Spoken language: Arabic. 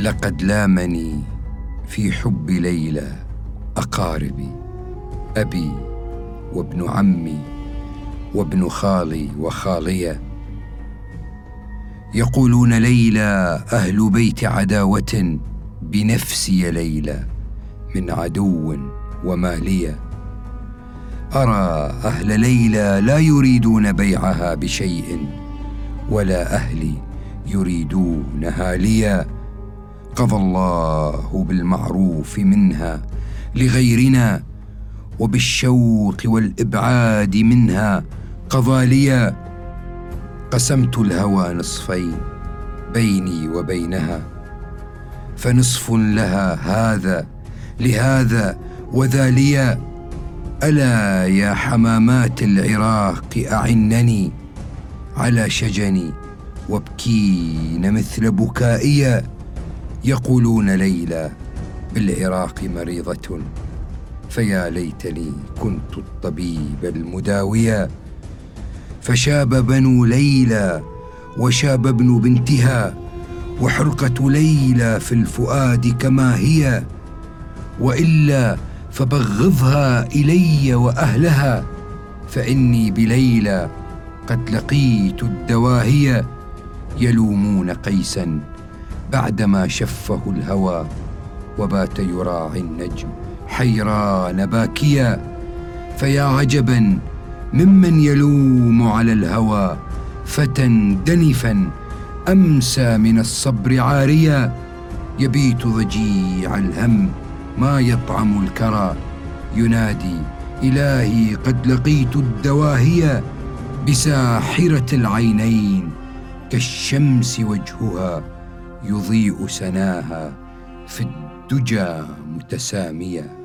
لقد لامني في حب ليلى اقاربي أبي وابن عمي وابن خالي وخالية. يقولون ليلى أهل بيت عداوة بنفسي ليلى من عدو ومالية. أرى أهل ليلى لا يريدون بيعها بشيء ولا أهلي يريدونها ليا. قضى الله بالمعروف منها لغيرنا وبالشوق والإبعاد منها. قضى لي قسمت الهوى نصفين بيني وبينها فنصف لها هذا لهذا وذا لي ألا يا حمامات العراق أعنني على شجني وابكين مثل بكائي. يقولون ليلى بالعراق مريضة فيا ليتني كنت الطبيب المداويا فشاب بنو ليلى وشاب ابن بنتها وحرقة ليلى في الفؤاد كما هي. وإلا فبغضها إلي وأهلها فإني بليلى قد لقيت الدواهي. يلومون قيسا بعدما شفه الهوى وبات يراعي النجم حيران باكيا فيا عجبا ممن يلوم على الهوى فتى دنفا أمسى من الصبر عاريا. يبيت ضجيع الهم ما يطعم الكرى. ينادي إلهي قد لقيت الدواهي بساحرة العينين كالشمس وجهها. يضيء سناها في الدجى متسامية.